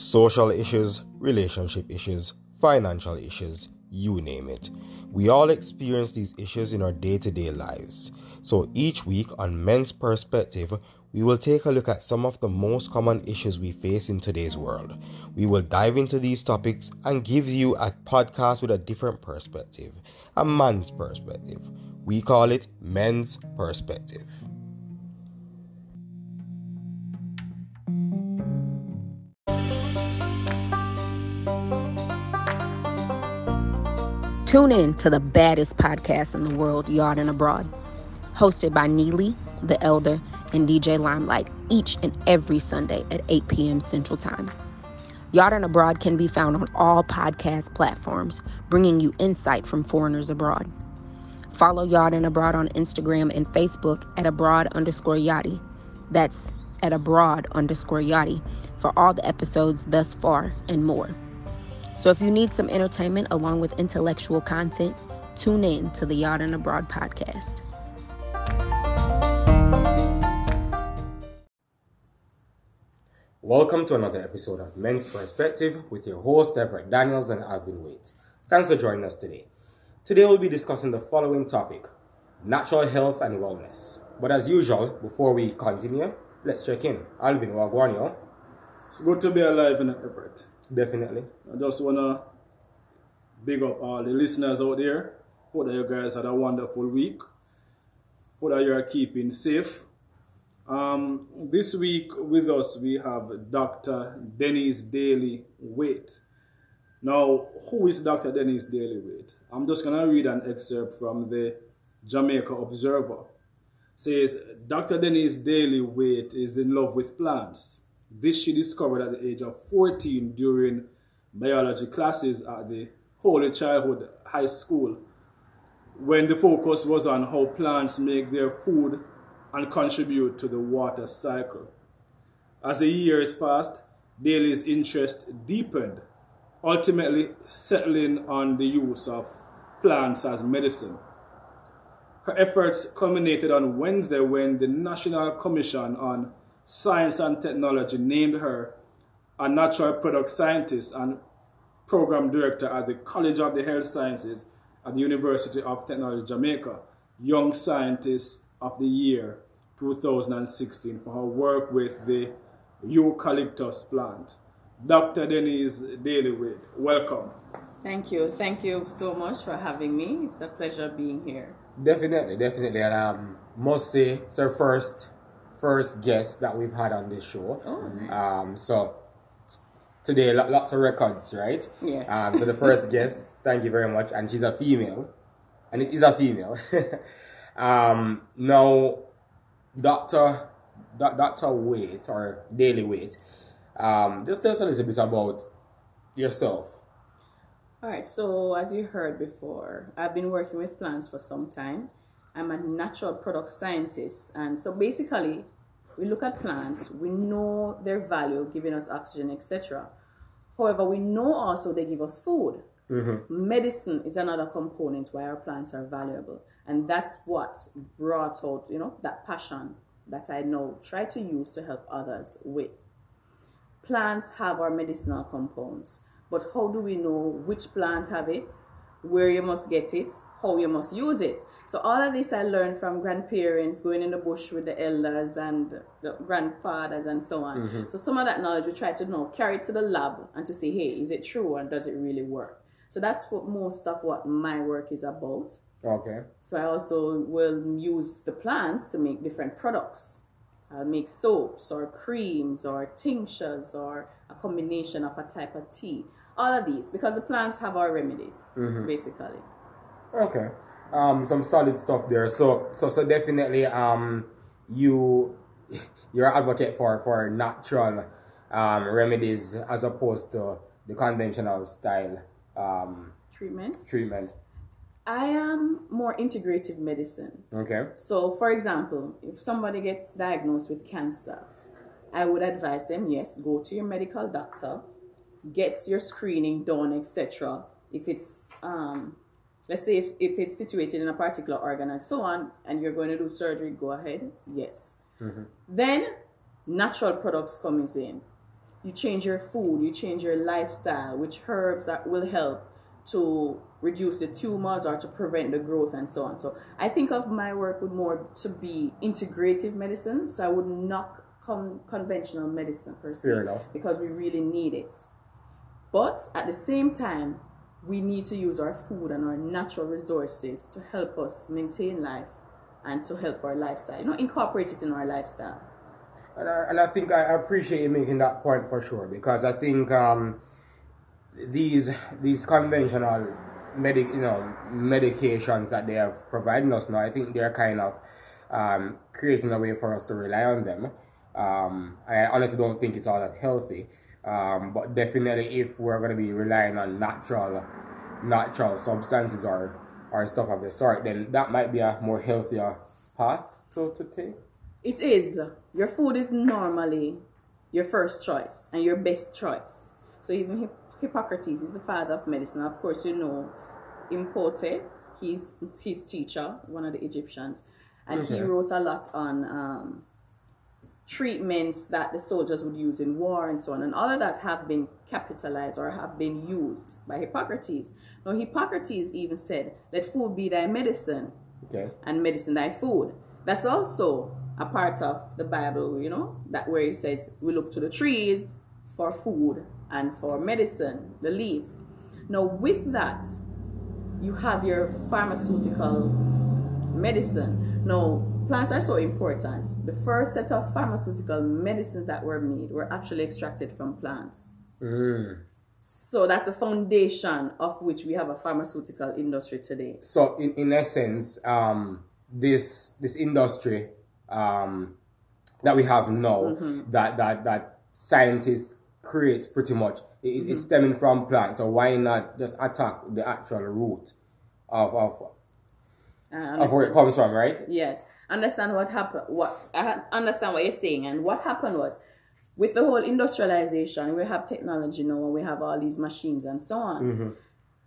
social issues, relationship issues, financial issues, you name it. We all experience these issues in our day to day lives. So each week on Men's Perspective, we will take a look at some of the most common issues we face in today's world. We will dive into these topics and give you a podcast with a different perspective, a man's perspective. We call it Men's Perspective. Tune in to the baddest podcast in the world, Yard and Abroad, hosted by Neely, the Elder, and DJ Limelight each and every Sunday at 8 p.m. Central Time. Yard and Abroad can be found on all podcast platforms, bringing you insight from foreigners abroad. Follow Yard and Abroad on Instagram and Facebook at abroad underscore yachty. That's at abroad underscore yachty for all the episodes thus far and more. So if you need some entertainment along with intellectual content, tune in to the Yard and Abroad podcast. Welcome to another episode of Men's Perspective with your host Everett Daniels and Alvin Waite. Thanks for joining us today. Today we'll be discussing the following topic natural health and wellness. But as usual, before we continue, let's check in. Alvin, Wagwanyo. It's good to be alive in Everett. Definitely. I just wanna big up all the listeners out there. Hope that you guys had a wonderful week. Hope that you are keeping safe. Um, this week with us we have Dr. Denise Daly Waite. Now, who is Dr. Denise Daly Waite? I'm just gonna read an excerpt from the Jamaica Observer. It says Dr. Denise Daly Waite is in love with plants. This she discovered at the age of 14 during biology classes at the Holy Childhood High School when the focus was on how plants make their food and contribute to the water cycle. As the years passed, Daly's interest deepened, ultimately settling on the use of plants as medicine. Her efforts culminated on Wednesday when the National Commission on Science and Technology named her a natural product scientist and program director at the College of the Health Sciences at the University of Technology Jamaica, Young Scientist of the Year 2016 for her work with the eucalyptus plant. Dr. Denise Daly Waite, welcome. Thank you. Thank you so much for having me. It's a pleasure being here. Definitely, definitely. And um must say it's our first first guest that we've had on this show. Oh, nice. Um so today lo- lots of records, right? Yes. Um so the first guest, thank you very much, and she's a female. And it is a female. um now Dr. Do- Dr. Waite or Daly Waite, um, just tell us a little bit about yourself. All right. So, as you heard before, I've been working with plants for some time. I'm a natural product scientist. And so, basically, we look at plants, we know their value, giving us oxygen, etc. However, we know also they give us food. Mm-hmm. Medicine is another component why our plants are valuable. And that's what brought out, you know, that passion that I now try to use to help others with. Plants have our medicinal compounds, but how do we know which plant have it, where you must get it, how you must use it? So all of this I learned from grandparents, going in the bush with the elders and the grandfathers and so on. Mm-hmm. So some of that knowledge we try to know, carry it to the lab and to say, hey, is it true and does it really work? So that's what most of what my work is about. Okay. So I also will use the plants to make different products. I'll make soaps or creams or tinctures or a combination of a type of tea. All of these because the plants have our remedies, mm-hmm. basically. Okay. Um, some solid stuff there. So, so, so definitely, um, you, you're an advocate for for natural, um, remedies as opposed to the conventional style, um, Treatment. treatment. I am more integrative medicine. Okay. So, for example, if somebody gets diagnosed with cancer, I would advise them yes, go to your medical doctor, get your screening done, etc. If it's, um, let's say, if, if it's situated in a particular organ and so on, and you're going to do surgery, go ahead, yes. Mm-hmm. Then, natural products comes in. you change your food, you change your lifestyle, which herbs are, will help to reduce the tumors or to prevent the growth and so on. So I think of my work would more to be integrative medicine. So I would knock con- conventional medicine per se. Fair enough. Because we really need it. But at the same time, we need to use our food and our natural resources to help us maintain life and to help our lifestyle. You know, incorporate it in our lifestyle. And I, and I think I appreciate you making that point for sure because I think um, these these conventional medic you know medications that they have provided us now, I think they're kind of um, creating a way for us to rely on them. Um, I honestly don't think it's all that healthy. Um, but definitely, if we're going to be relying on natural, natural substances or or stuff of the sort, then that might be a more healthier path to, to take. It is. Your food is normally your first choice and your best choice. So even Hippocrates is the father of medicine. Of course, you know Imhotep. He's his teacher, one of the Egyptians, and okay. he wrote a lot on um, treatments that the soldiers would use in war and so on. And all of that have been capitalized or have been used by Hippocrates. Now, Hippocrates even said, Let food be thy medicine, okay. and medicine thy food. That's also a part of the Bible, you know, that where it says we look to the trees for food and for medicine, the leaves. Now, with that, you have your pharmaceutical medicine. Now, plants are so important. The first set of pharmaceutical medicines that were made were actually extracted from plants. Mm. So that's the foundation of which we have a pharmaceutical industry today. So, in, in essence, um, this this industry um, that we have now, mm-hmm. that that that scientists create pretty much, it, mm-hmm. it's stemming from plants. So why not just attack the actual root of of uh, of where it comes from, right? Yes understand what happened what I understand what you're saying and what happened was with the whole industrialization we have technology now and we have all these machines and so on mm-hmm.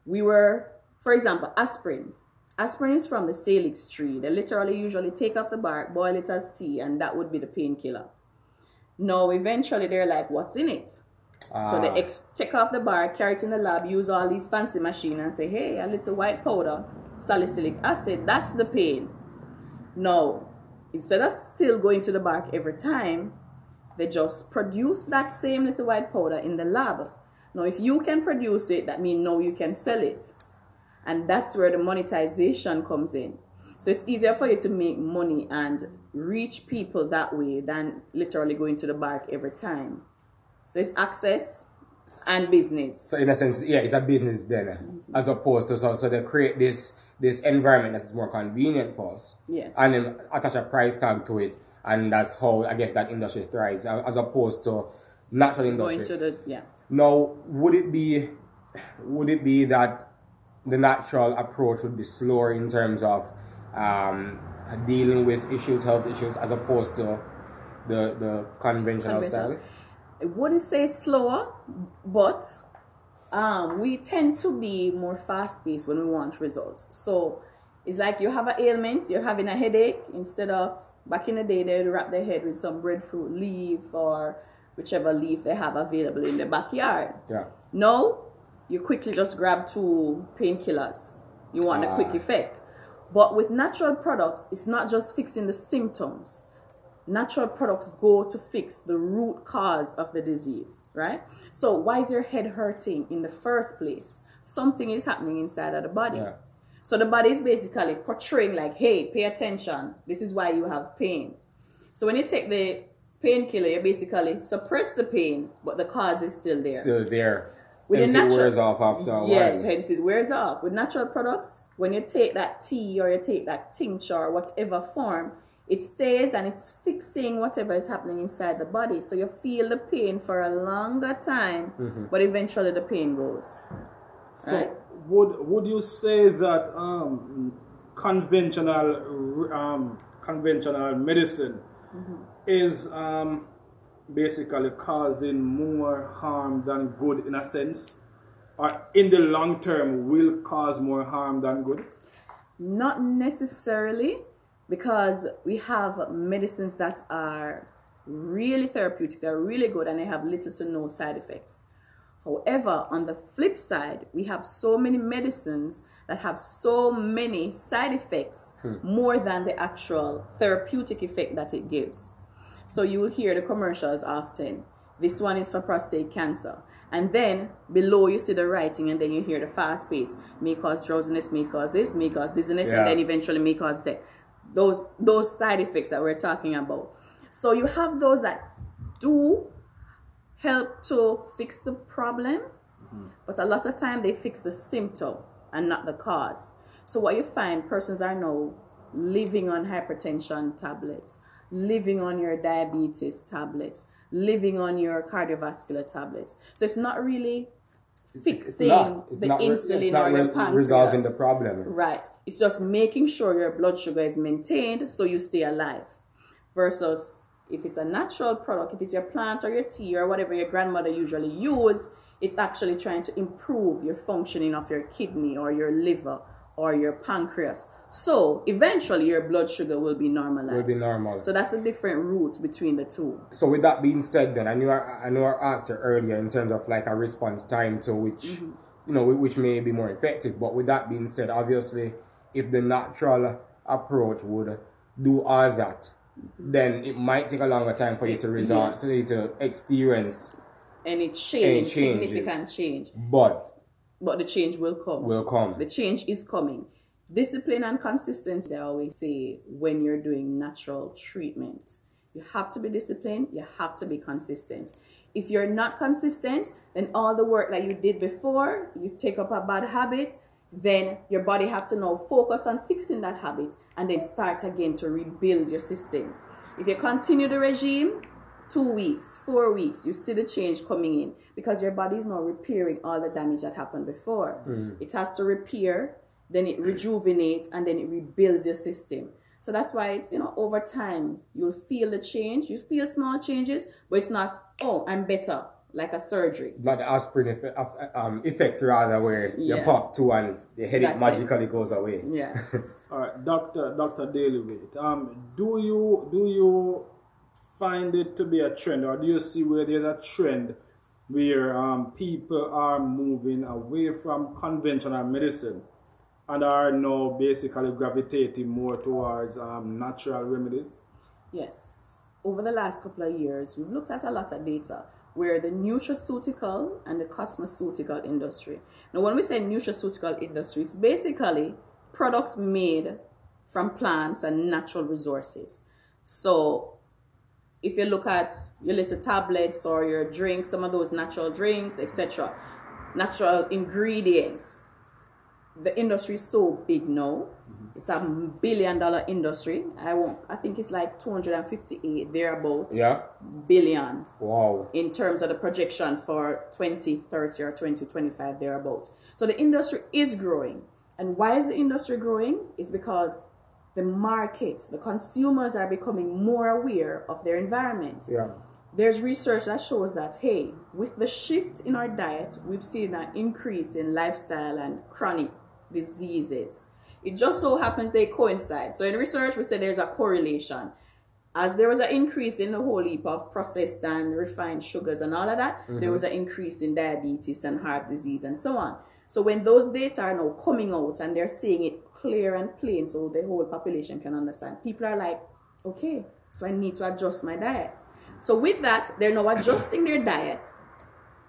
we were for example aspirin aspirin is from the salix tree they literally usually take off the bark boil it as tea and that would be the painkiller now eventually they're like what's in it ah. so they ah. ex- take off the bark carry it in the lab use all these fancy machines and say hey a little white powder salicylic acid that's the pain now, instead of still going to the bark every time, they just produce that same little white powder in the lab. Now, if you can produce it, that means now you can sell it. And that's where the monetization comes in. So it's easier for you to make money and reach people that way than literally going to the bark every time. So it's access and business. So in a sense, yeah, it's a business then, mm-hmm. as opposed to so so they create this this environment that is more convenient for us. Yes. And then attach a price tag to it, and that's how I guess that industry thrives, as opposed to natural industry. Going to the yeah. Now, would it be, would it be that the natural approach would be slower in terms of um, dealing with issues, health issues, as opposed to the the conventional, conventional. style? I wouldn't say slower, but um, we tend to be more fast paced when we want results. So it's like you have an ailment, you're having a headache, instead of back in the day they'd wrap their head with some breadfruit leaf or whichever leaf they have available in the backyard. Yeah. Now you quickly just grab two painkillers. You want ah. a quick effect. But with natural products, it's not just fixing the symptoms natural products go to fix the root cause of the disease, right? So why is your head hurting in the first place? Something is happening inside of the body. Yeah. So the body is basically portraying like, hey, pay attention. This is why you have pain. So when you take the painkiller, you basically suppress the pain, but the cause is still there. Still there. With hence natural, it wears off after a yes, while. hence it wears off. With natural products, when you take that tea or you take that tincture or whatever form, it stays and it's fixing whatever is happening inside the body. So you feel the pain for a longer time, mm-hmm. but eventually the pain goes. So right? would would you say that um, conventional um, conventional medicine mm-hmm. is um, basically causing more harm than good in a sense, or in the long term will cause more harm than good? Not necessarily because we have medicines that are really therapeutic, they're really good, and they have little to no side effects. However, on the flip side, we have so many medicines that have so many side effects hmm. more than the actual therapeutic effect that it gives. So you will hear the commercials often. This one is for prostate cancer. And then below you see the writing, and then you hear the fast pace. May cause drowsiness, may cause this, may cause dizziness, Yeah. and then eventually may cause death. Those those side effects that we're talking about. So you have those that do help to fix the problem, mm-hmm. but a lot of time they fix the symptom and not the cause. So what you find persons are now living on hypertension tablets, living on your diabetes tablets, living on your cardiovascular tablets. So it's not really fixing it's the insulin or your pancreas. resolving the problem. Right. It's just making sure your blood sugar is maintained so you stay alive. Versus if it's a natural product, if it's your plant or your tea or whatever your grandmother usually use, it's actually trying to improve your functioning of your kidney or your liver or your pancreas. So eventually your blood sugar will be normalized. Will be normal. So that's a different route between the two. So with that being said, then I knew I, I know I asked you earlier in terms of like a response time to which Mm-hmm. you know which may be more effective. But with that being said, obviously, if the natural approach would do all that, then it might take a longer time for you to result, for you to experience. Any change, changes. significant change. But But the change will come. will come. the change is coming. Discipline and consistency, I always say, when you're doing natural treatment. You have to be disciplined, you have to be consistent. If you're not consistent, then all the work that you did before, you take up a bad habit, then your body have to now focus on fixing that habit and then start again to rebuild your system. If you continue the regime, two weeks, four weeks, you see the change coming in because your body is now repairing all the damage that happened before. Mm. It has to repair, then it rejuvenates, and then it rebuilds your system. So that's why it's, you know, over time, you'll feel the change. You feel small changes, but it's not, oh, I'm better, like a surgery. not the aspirin effect, um, effect rather, where you pop two and the headache That's it. magically goes away. Yeah. All right, Doctor Doctor Daly Waite. Um, do you do you find it to be a trend, or do you see where there's a trend where um, people are moving away from conventional medicine and are now basically gravitating more towards um, natural remedies? Yes. Over the last couple of years, we've looked at a lot of data where the nutraceutical and the cosmeceutical industry. Now, when we say nutraceutical industry, it's basically products made from plants and natural resources. So, if you look at your little tablets or your drinks, some of those natural drinks, etc., natural ingredients, the industry is so big now. Mm-hmm. It's a billion dollar industry. I won't. I think it's like 258 thereabouts Yeah. billion Wow. in terms of the projection for 2030 or 2025 thereabouts. So the industry is growing. And why is the industry growing? It's because the market, the consumers are becoming more aware of their environment Yeah. there's research that shows that hey with the shift in our diet we've seen an increase in lifestyle and chronic diseases. It just so happens they coincide. So in research we say there's a correlation. As there was an increase in the whole heap of processed and refined sugars and all of that mm-hmm. there was an increase in diabetes and heart disease and so on. So when those data are now coming out and they're seeing it clear and plain so the whole population can understand people are like okay so i need to adjust my diet. So with that, they're now adjusting their diet.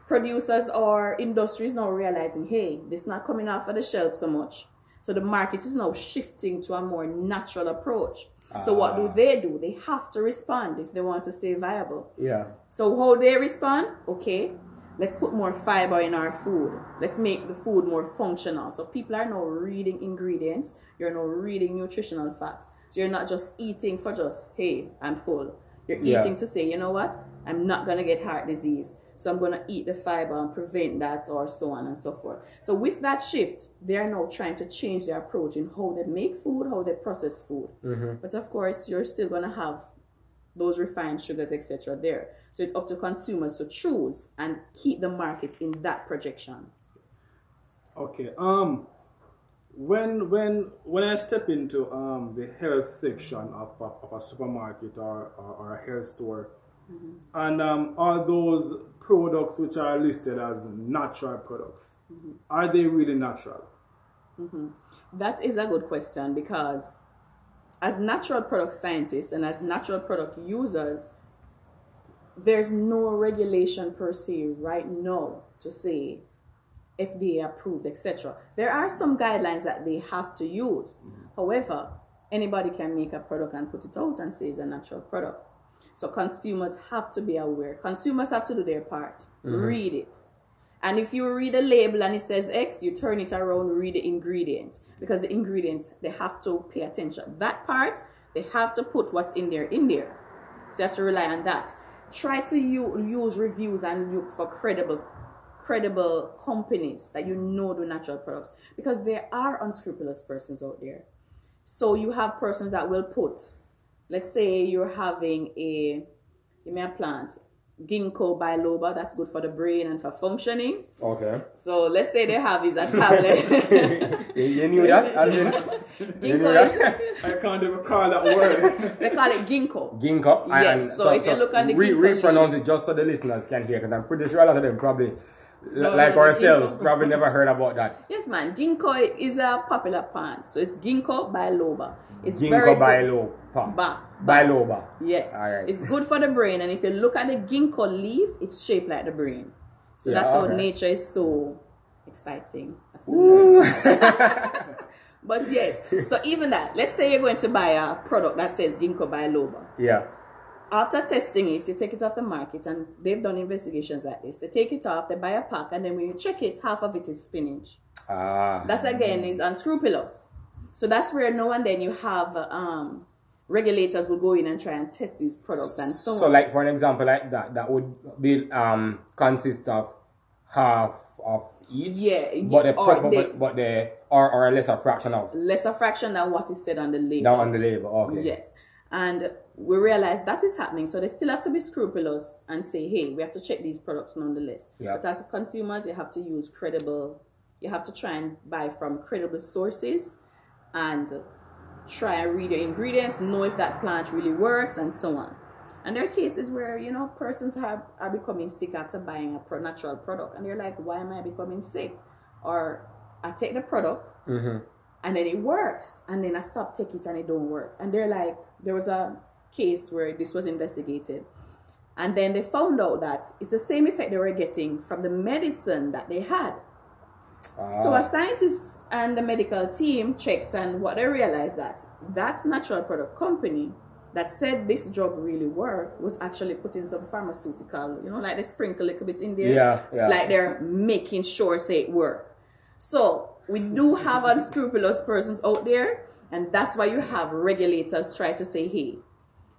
Producers or industries now realizing, hey, this is not coming off of the shelf so much. So the market is now shifting to a more natural approach. So what do ah. they do? They have to respond if they want to stay viable. Yeah. So how they respond? Okay, let's put more fiber in our food. Let's make the food more functional. So people are now reading ingredients. You're now reading nutritional facts. So you're not just eating for just, hey, I'm full. You're Yeah. eating to say, you know what? I'm not gonna get heart disease. So I'm gonna eat the fiber and prevent that or so on and so forth. So with that shift, they're now trying to change their approach in how they make food, how they process food. But of course, you're still gonna have those refined sugars, etc. there. So it's up to consumers to choose and keep the market in that projection. Okay. Um, when when when I step into um the health section of, of, of a supermarket or, or, or a health store, Mm-hmm. and um, are those products which are listed as natural products mm-hmm. are they really natural? Mm-hmm. That is a good question because as natural product scientists and as natural product users, there's no regulation per se right now to say FDA approved, etc. There are some guidelines that they have to use. However, anybody can make a product and put it out and say it's a natural product. So consumers have to be aware. Consumers have to do their part. Mm-hmm. Read it. And if you read a label and it says X, you turn it around, read the ingredients. Because the ingredients, they have to pay attention. That part, they have to put what's in there in there. So you have to rely on that. Try to use reviews and look for credible credible companies that you know do natural products. Because there are unscrupulous persons out there. So you have persons that will put, let's say you're having a, you may have plant, ginkgo biloba, that's good for the brain and for functioning. Okay. So let's say they have is a tablet. You, you knew that, Alvin? you knew ginkgo that? is, I can't even call that word. they call it ginkgo. Ginkgo. Yes, and so if you look at the re- ginkgo repronounce leaf- it just so the listeners can hear, because I'm pretty sure a lot of them probably, l- No, like no, ourselves, probably never heard about that. Yes, man. Ginkgo is a popular plant. So it's ginkgo biloba. It's Ginkgo biloba. Ba. Biloba. Yes. All right. It's good for the brain. And if you look at the ginkgo leaf, it's shaped like the brain. So Yeah, that's how nature is so exciting. That's the word. but yes, so even that, let's say you're going to buy a product that says ginkgo biloba. Yeah. After testing it, you take it off the market, and they've done investigations like this. They take it off, they buy a pack, and then when you check it, half of it is spinach. Ah. That again is unscrupulous. So that's where now and then you have um, regulators will go in and try and test these products and so, So, on. like for an example like that, that would be um consist of half of each. Yeah, But the or but, they- but, but the or or a lesser fraction of lesser fraction than what is said on the label. now on the label. Okay. Yes. And we realize that is happening. So they still have to be scrupulous and say, hey, we have to check these products nonetheless. Yeah. But as consumers, you have to use credible, you have to try and buy from credible sources and try and read the ingredients, know if that plant really works, and so on. And there are cases where, you know, persons have, are becoming sick after buying a pro- natural product. And they're like, why am I becoming sick? Or I take the product, mm-hmm. And then it works. And then i stop take it and it don't work. And they're like there was a case where this was investigated. And then they found out that it's the same effect they were getting from the medicine that they had. So Ah. a scientist and the medical team checked and what they realized that that natural product company that said this drug really worked was actually putting some pharmaceutical you know like they sprinkle a little bit in there. Yeah, yeah. like they're making sure say it work. So we do have unscrupulous persons out there, and that's why you have regulators try to say, hey,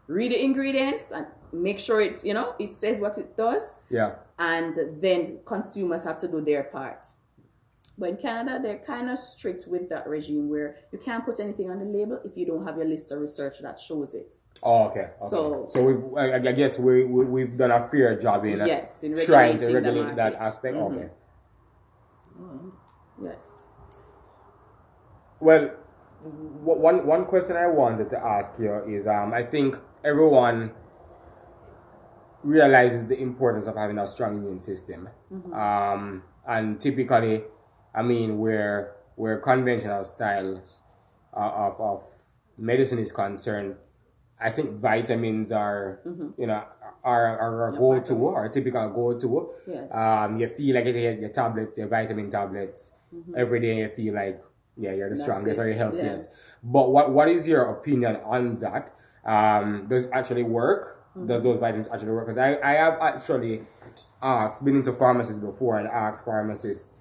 read the ingredients and make sure it, you know, it says what it does, Yeah. and then consumers have to do their part. But in Canada, they're kind of strict with that regime where you can't put anything on the label if you don't have your list of research that shows it. Oh, okay. okay. So- so we've I, I guess we, we we've done a fair job in uh, Yes, in trying to regulate that aspect. Mhm. Okay. Yes. Well, w- one one question I wanted to ask you is um I think everyone realizes the importance of having a strong immune system. Um and typically I mean where where conventional styles uh, of of medicine is concerned, I think vitamins are you know are are a go to or a typical go to. Yes. Um you feel like you take your tablet, your vitamin tablets every day you feel like yeah, you're the That's strongest it. or the healthiest. But what what is your opinion on that? Um, does it actually work? Does those vitamins actually work? Because I, I have actually asked, been into pharmacies before and asked pharmacists,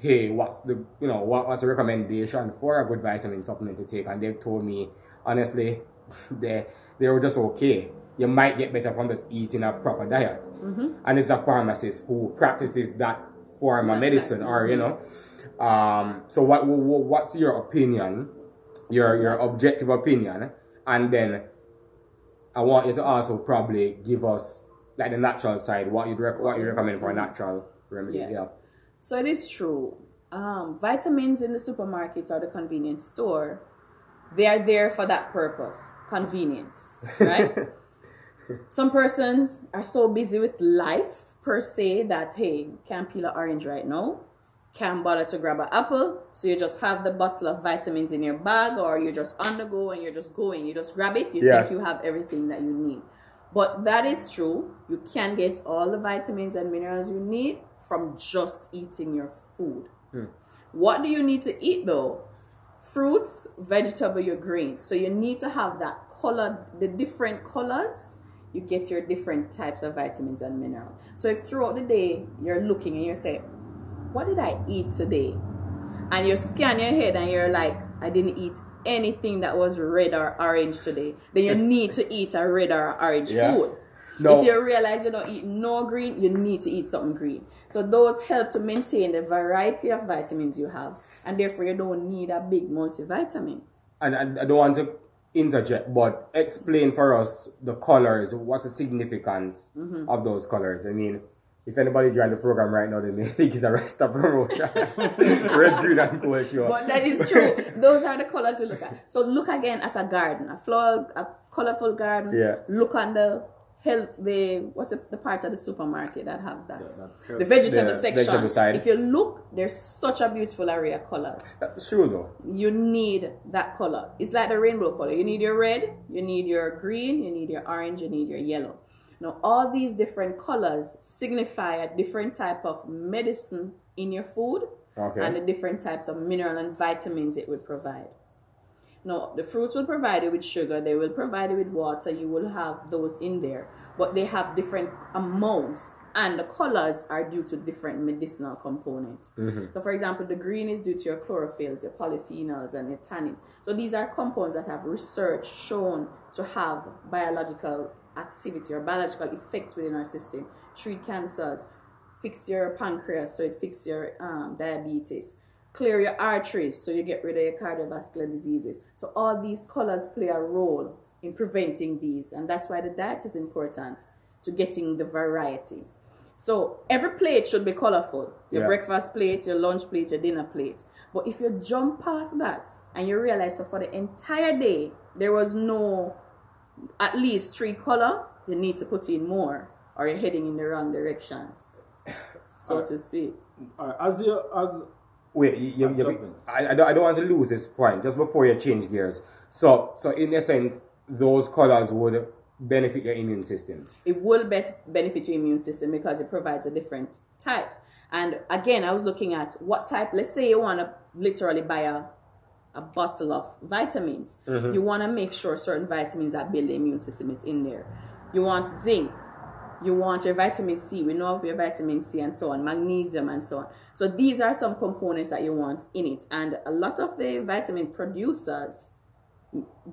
hey, what's the you know what, what's the recommendation for a good vitamin supplement to take? And they've told me honestly, they they were just okay. You might get better from just eating a proper diet. And it's a pharmacist who practices that form of medicine, or you know. Um, so what, what what's your opinion, your your objective opinion, and then I want you to also probably give us like the natural side, what you rec- what you recommend for a natural remedy. Yes. Yeah. So it is true. Um, vitamins in the supermarkets or the convenience store, they are there for that purpose, convenience, right? Some persons are so busy with life per se that hey, can't peel an orange right now. Can't bother to grab an apple, so you just have the bottle of vitamins in your bag, or you're just on the go and you're just going. You just grab it. You Yeah. think you have everything that you need. But that is true. You can get all the vitamins and minerals you need from just eating your food. Hmm. What do you need to eat though? Fruits, vegetable, your greens. So you need to have that color, the different colors. You get your different types of vitamins and minerals. So if throughout the day you're looking and you say, "What did I eat today?" and you scan your head and you're like, "I didn't eat anything that was red or orange today," then you need to eat a red or orange Yeah. food. No. If you realize you don't eat no green, you need to eat something green. So those help to maintain the variety of vitamins you have, and therefore you don't need a big multivitamin. and I, I don't want to interject, but explain for us the colors. What's the significance Mm-hmm. of those colors? I mean, if anybody joined the program right now, they may think it's a Rasta promotion. Red, green, and gold show. But that is true. Those are the colors we look at. So look again at a garden, a flower, a colorful garden. Yeah. Look on the health, the what's the, the parts of the supermarket that have that. that's the vegetable The section. vegetable side. If you look, there's such a beautiful array of colors. That's true though. you need that color. It's like the rainbow color. You need your red, you need your green, you need your orange, you need your yellow. Now, all these different colors signify a different type of medicine in your food Okay. and the different types of mineral and vitamins it would provide. Now, the fruits will provide you with sugar, they will provide you with water, you will have those in there, but they have different amounts, and the colors are due to different medicinal components. Mm-hmm. So, for example, the green is due to your chlorophylls, your polyphenols, and your tannins. So, these are compounds that have research shown to have biological activity or biological effect within our system, treat cancers, fix your pancreas so it fix your um, diabetes. Clear your arteries so you get rid of your cardiovascular diseases. So all these colors play a role in preventing these and that's why the diet is important to getting the variety. So every plate should be colorful. Your Yeah. breakfast plate your lunch plate your dinner plate. But if you jump past that and you realize that for the entire day there was no at least three color, you need to put in more, or you're heading in the wrong direction, so to speak. All right, as you as Wait, you, you, you, Something. I, I, don't, I don't want to lose this point just before you change gears. So, so in essence, those colors would benefit your immune system. It will bet benefit your immune system because it provides a different types. And again, I was looking at what type. Let's say you want to literally buy a a bottle of vitamins. You want to make sure certain vitamins that build the immune system is in there. You want zinc. You want your vitamin C. We know of your vitamin C and so on, magnesium and so on. So these are some components that you want in it. And a lot of the vitamin producers,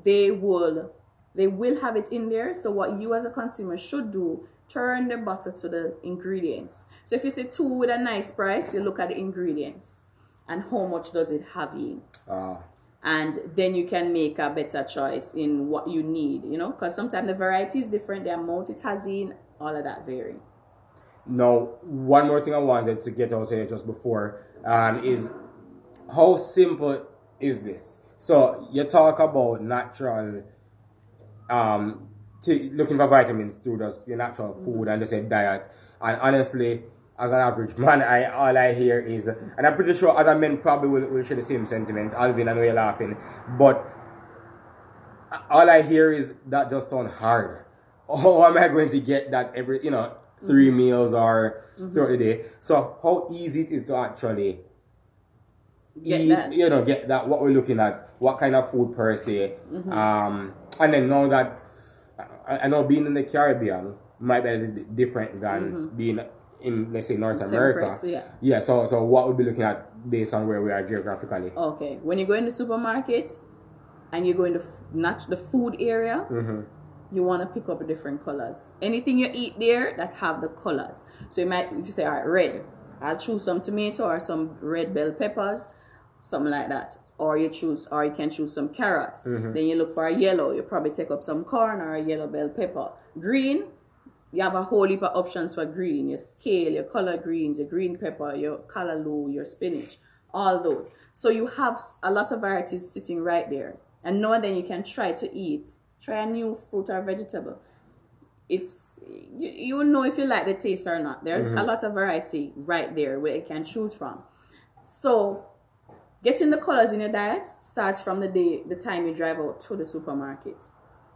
they will they will have it in there. So what you as a consumer should do, turn the bottle to the ingredients. So if you see two with a nice price, you look at the ingredients and how much does it have in Ah, and then you can make a better choice in what you need you know because sometimes the variety is different the amount it has all of that vary Now, one more thing I wanted to get out here just before um, is how simple is this? So you talk about natural, um, t- looking for vitamins through just your natural food and just a diet. And honestly, as an average man, I all I hear is, and I'm pretty sure other men probably will, will share the same sentiment. Alvin, I know you're laughing, but all I hear is that does sound hard. How am I going to get that every you know 3 Mm-hmm. meals or throughout the day? So how easy it is to actually Get eat, that. you know, get that what we're looking at, what kind of food per se, Mm-hmm. um, and then know that I, I know being in the Caribbean might be a little bit different than being in let's say North America. Mm-hmm. Yeah. Yeah. So so what we'll be looking at based on where we are geographically. okay when you go in the supermarket and you go in the nat- the food area you want to pick up different colors anything you eat there that have the colors so you might if you say all right red i'll choose some tomato or some red bell peppers something like that or you choose or you can choose some carrots then you look for a yellow you probably take up some corn or a yellow bell pepper green you have a whole heap of options for green your scale your collard greens your green pepper your callaloo your spinach all those so you have a lot of varieties sitting right there and now and then you can try to eat try a new fruit or vegetable it's you, you know if you like the taste or not. There's a mm-hmm. lot of variety right there where you can choose from. So getting the colors in your diet starts from the day the time you drive out to the supermarket.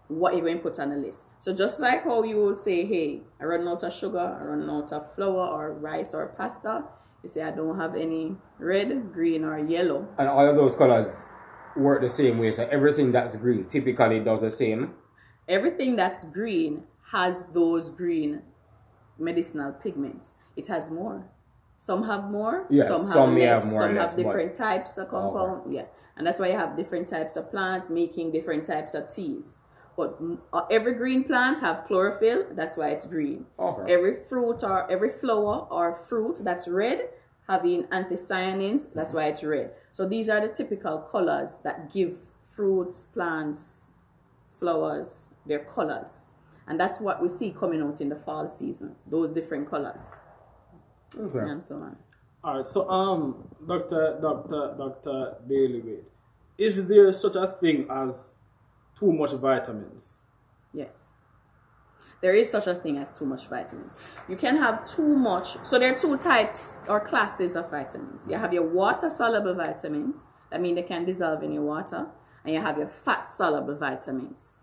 What you're going to put on the list. So just like how you would say, hey, I run out of sugar, I run out of flour or rice or pasta. You say I don't have any red, green, or yellow. And all of those colors work the same way. So everything that's green typically does the same. everything that's green has those green medicinal pigments. It has more. Some have more. Yeah, some have some less. have more or Some less, have but- different types of compound. Yeah, and that's why you have different types of plants making different types of teas. But uh, every green plant have chlorophyll. That's why it's green. Okay. Every fruit or every flower or fruit that's red having anthocyanins. That's why it's red. So these are the typical colors that give fruits, plants, flowers their colors. And that's what we see coming out in the fall season, those different colors Okay. and so on. All right, so um, Doctor Doctor Doctor Bailey, Waite, is there such a thing as too much vitamins? Yes. There is such a thing as too much vitamins. You can have too much. So there are two types or classes of vitamins. You have your water soluble vitamins, that mean they can dissolve in your water, and you have your fat soluble vitamins.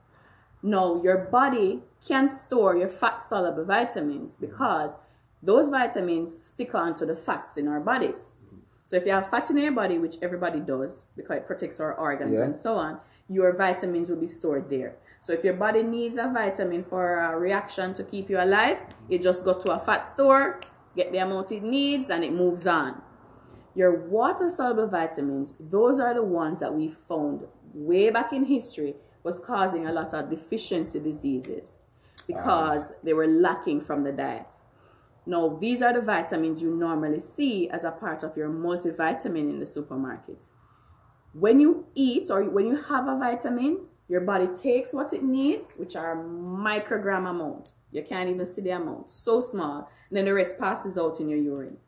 No, your body can store your fat soluble vitamins because those vitamins stick onto the fats in our bodies. So if you have fat in your body, which everybody does because it protects our organs Yeah. and so on, your vitamins will be stored there. So if your body needs a vitamin for a reaction to keep you alive, you just go to a fat store, get the amount it needs, and it moves on. Your water soluble vitamins, those are the ones that we found way back in history was causing a lot of deficiency diseases because they were lacking from the diet. Now, these are the vitamins you normally see as a part of your multivitamin in the supermarket. When you eat or when you have a vitamin, your body takes what it needs, which are microgram amount. You can't even see the amount, so small, and then the rest passes out in your urine.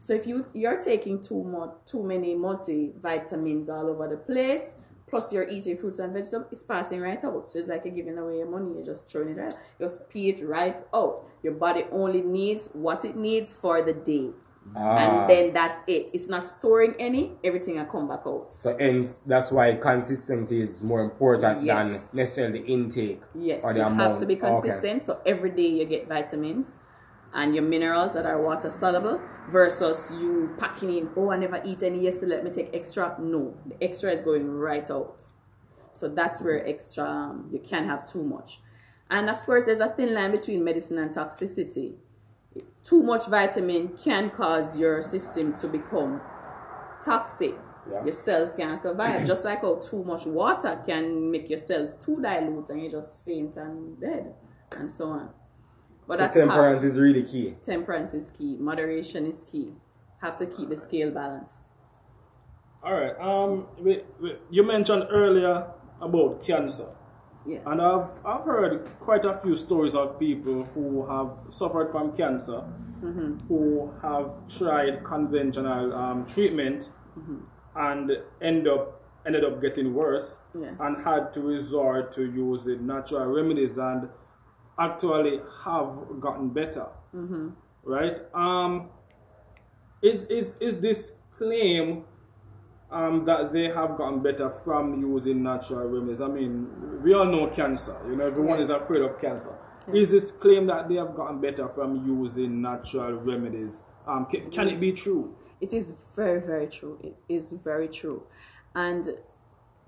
So if you you're taking too much, too many multivitamins all over the place, plus you're eating fruits and vegetables, it's passing right out. So it's like you're giving away your money. You're just throwing it right. Just pee it right out. Your body only needs what it needs for the day, Ah. and then that's it. It's not storing any. Everything will come back out. So hence that's why consistency is more important Yes. than necessarily intake Yes, or the you amount. have to be Okay. consistent. So every day you get vitamins and your minerals that are water soluble versus you packing in, oh, I never eat any yesterday, let me take extra. No, the extra is going right out. So that's where extra, um, you can't have too much. And of course, there's a thin line between medicine and toxicity. Too much vitamin can cause your system to become toxic. Yeah. Your cells can't survive. just like how too much water can make your cells too dilute and you just faint and dead, and so on. But So that's how temperance is really key. temperance is key. Moderation is key. Have to keep the scale balanced. All right. Um, we, we, you mentioned earlier about cancer, Yes. and I've I've heard quite a few stories of people who have suffered from cancer, Mm-hmm. who have tried conventional um, treatment, Mm-hmm. and end up ended up getting worse, Yes. and had to resort to using natural remedies and actually have gotten better. Mm-hmm. Right? Um, is is is this claim um, that they have gotten better from using natural remedies? I mean, we all know cancer. You know, everyone Yes. is afraid of cancer. Is this claim that they have gotten better from using natural remedies? Um, can, can it be true? It is very, very true. It is very true. And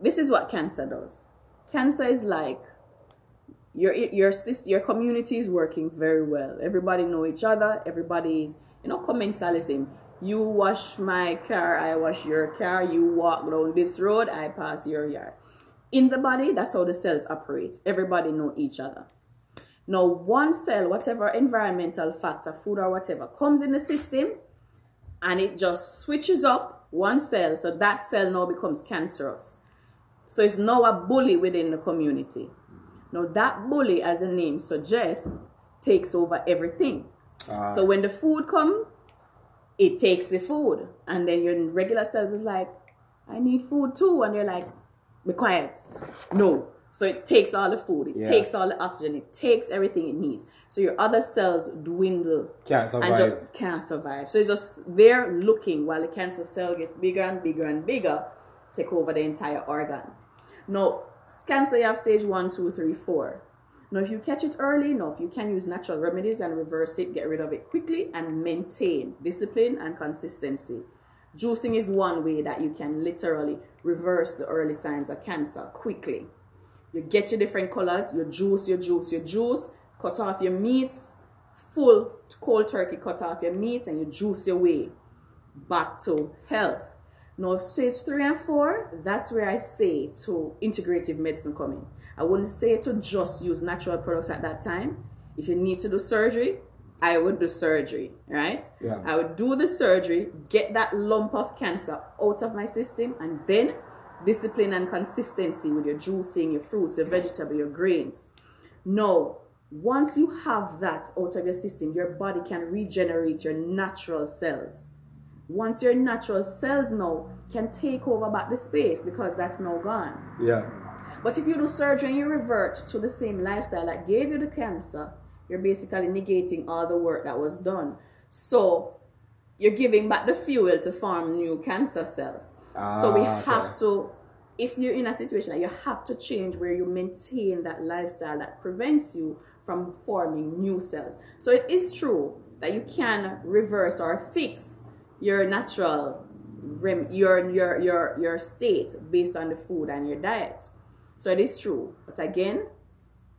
this is what cancer does. Cancer is like your your sister, your community is working very well. Everybody know each other. Everybody is, you know, commensalism. You wash my car, I wash your car. You walk down this road, I pass your yard. In the body, that's how the cells operate. Everybody know each other. Now, one cell, whatever environmental factor, food or whatever, comes in the system, and it just switches up one cell so that cell now becomes cancerous so it's now a bully within the community now that bully as the name suggests takes over everything ah. so when the food come it takes the food and then your regular cells is like i need food too and they're like be quiet no So it takes all the food, it Yeah. takes all the oxygen, it takes everything it needs. So your other cells dwindle Can't and survive. just can't survive. So it's just there looking while the cancer cell gets bigger and bigger and bigger, take over the entire organ. Now, cancer you have stage one, two, three, four. Now, if you catch it early enough, you can use natural remedies and reverse it, get rid of it quickly, and maintain discipline and consistency. Juicing is one way that you can literally reverse the early signs of cancer quickly. You get your different colors, you juice, you juice, you juice, cut off your meats, full cold turkey, cut off your meats, and you juice your way back to health. Now, stage three and four, that's where I say to integrative medicine come in. I wouldn't say to just use natural products at that time. If you need to do surgery, I would do surgery, right? Yeah. I would do the surgery, get that lump of cancer out of my system, and then discipline and consistency with your juicing, your fruits, your vegetable, your grains. No, once you have that out of your system, your body can regenerate your natural cells. Once your natural cells now can take over back the space because that's now gone. Yeah. But if you do surgery and you revert to the same lifestyle that gave you the cancer, you're basically negating all the work that was done. So you're giving back the fuel to form new cancer cells. so we Ah, okay. have to, if you're in a situation that you have to change where you maintain that lifestyle that prevents you from forming new cells. So it is true that you can reverse or fix your natural your your your your state based on the food and your diet. So it is true. But again,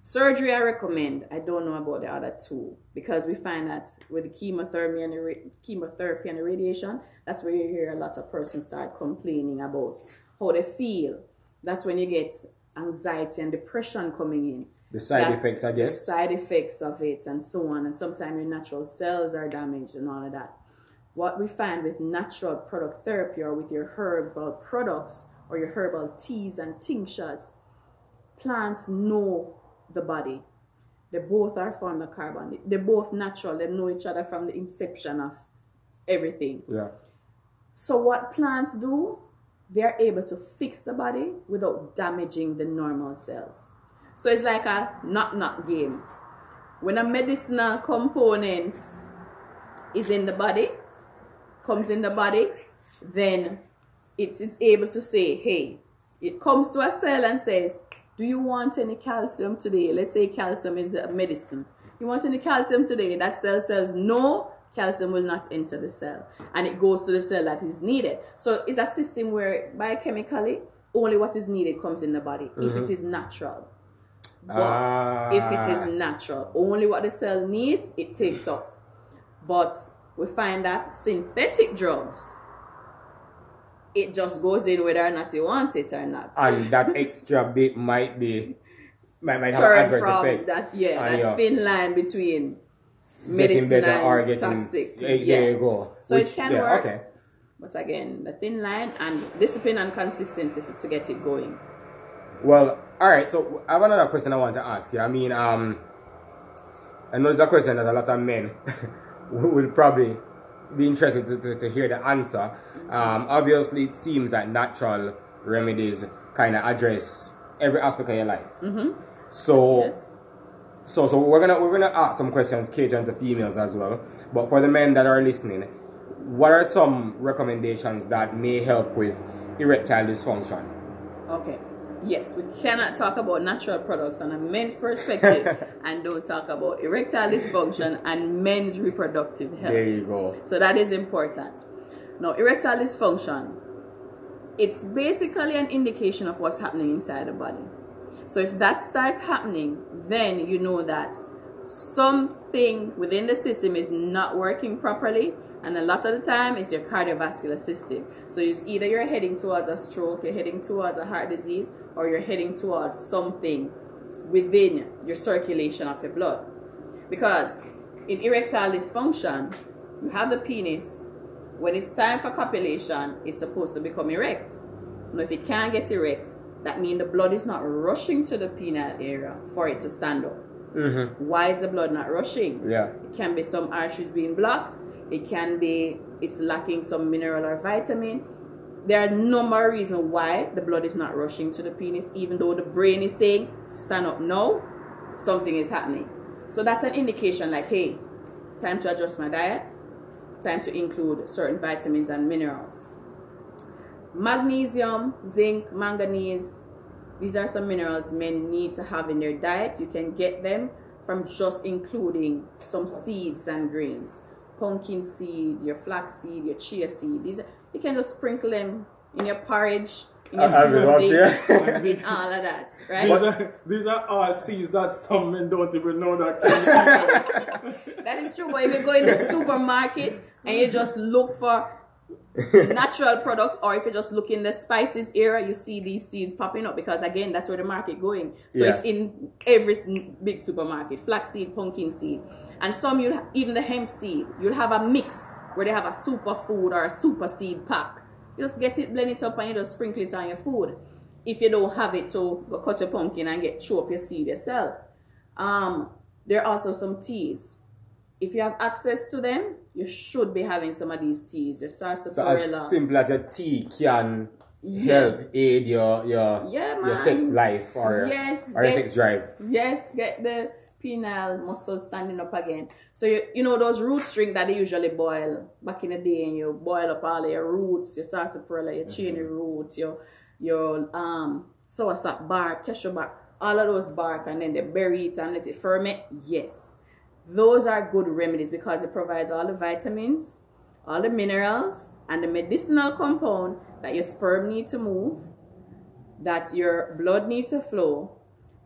surgery I recommend. I don't know about the other two because we find that with the chemotherapy and the chemotherapy and the radiation, that's where you hear a lot of persons start complaining about how they feel. That's when you get anxiety and depression coming in. The side That's effects, I guess. side effects of it and so on. And sometimes your natural cells are damaged and all of that. What we find with natural product therapy or with your herbal products or your herbal teas and tinctures, plants know the body. They both are formed of carbon. They're both natural. They know each other from the inception of everything. Yeah. So what plants do, they're able to fix the body without damaging the normal cells. So it's like a knock knock game. When a medicinal component is in the body, comes in the body, then it is able to say, hey, it comes to a cell and says, do you want any calcium today? Let's say calcium is the medicine. You want any calcium today? That cell says, no, calcium will not enter the cell. And it goes to the cell that is needed. So it's a system where biochemically, only what is needed comes in the body if it mm-hmm. is natural. But ah. if it is natural, only what the cell needs, it takes up. But we find that synthetic drugs, it just goes in whether or not you want it or not. and that extra bit might be might, might have Turn adverse from effect. that, yeah, on that your thin line between medicine better and or getting toxic. Eh, yeah. There you go. So it can yeah, work. Okay. But again, the thin line and discipline and consistency to get it going. Well, all right. So I have another question I want to ask you. I mean, um, I know it's a question that a lot of men would probably be interested to, to, to hear the answer. Um, obviously, it seems that natural remedies kind of address every aspect of your life. Mm-hmm. So, Yes. so, so we're gonna we're gonna ask some questions catering to females as well. But for the men that are listening, what are some recommendations that may help with erectile dysfunction? Okay. Yes, we cannot talk about natural products on a men's perspective and don't talk about erectile dysfunction and men's reproductive health. There you go. So that is important. Now, erectile dysfunction, it's basically an indication of what's happening inside the body. So if that starts happening, then you know that something within the system is not working properly. And a lot of the time, it's your cardiovascular system. So it's either you're heading towards a stroke, you're heading towards a heart disease, or you're heading towards something within your circulation of your blood. Because in erectile dysfunction, you have the penis. When it's time for copulation, it's supposed to become erect. Now, if it can't get erect, that means the blood is not rushing to the penile area for it to stand up. Mm-hmm. Why is the blood not rushing? Yeah. It can be some arteries being blocked. It can be it's lacking some mineral or vitamin. there are no more of reasons why the blood is not rushing to the penis, even though the brain is saying, stand up now, something is happening. So that's an indication like, hey, time to adjust my diet, time to include certain vitamins and minerals. Magnesium, zinc, manganese, these are some minerals men need to have in their diet. You can get them from just including some seeds and grains. Pumpkin seed, your flax seed, your chia seed. These are, you can just sprinkle them in your porridge, in your I mean, smoothie, okay. in all of that, These right? are, these are all seeds that some men don't even know that. can That is true. But if you go in the supermarket and you just look for natural products, or if you just look in the spices area, you see these seeds popping up because again, that's where the market going. So Yeah. it's in every big supermarket: flaxseed, pumpkin seed, and some you will even the hemp seed. You'll have a mix where they have a superfood or a super seed pack. You just get it, blend it up, and you just sprinkle it on your food. If you don't have it, to go cut your pumpkin and get chew up your seed yourself. Um, there are also some teas. If you have access to them, you should be having some of these teas. Your So as sarsaparilla. simple as a tea can Yeah. help aid your your Yeah, your sex life or Yes, or your sex drive. yes, get the penile muscles standing up again. So you you know those root string that they usually boil back in the day, and you boil up all of your roots, your sarsaparilla, your chini root, your your um soursop bark, cashew bark, all of those bark, and then they bury it and let it ferment. Yes, those are good remedies because it provides all the vitamins, all the minerals, and the medicinal compound that your sperm need to move that your blood needs to flow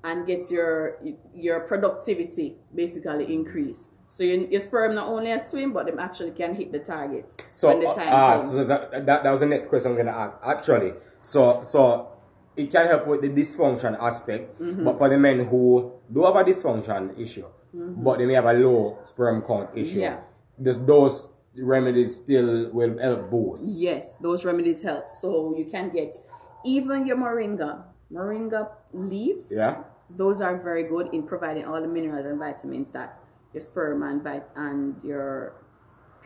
and get your your productivity basically increase. So your, your sperm not only a swim, but them actually can hit the target So, when the uh, time ah, comes. so that, that, that was the next question I was going to ask. Actually, so so it can help with the dysfunction aspect, Mm-hmm. but for the men who do have a dysfunction issue, but they may have a low sperm count issue, Yeah. does those remedies still will help boost? Yes, those remedies help. So you can get even your moringa, moringa leaves. Yeah. Those are very good in providing all the minerals and vitamins that your sperm and vit- and your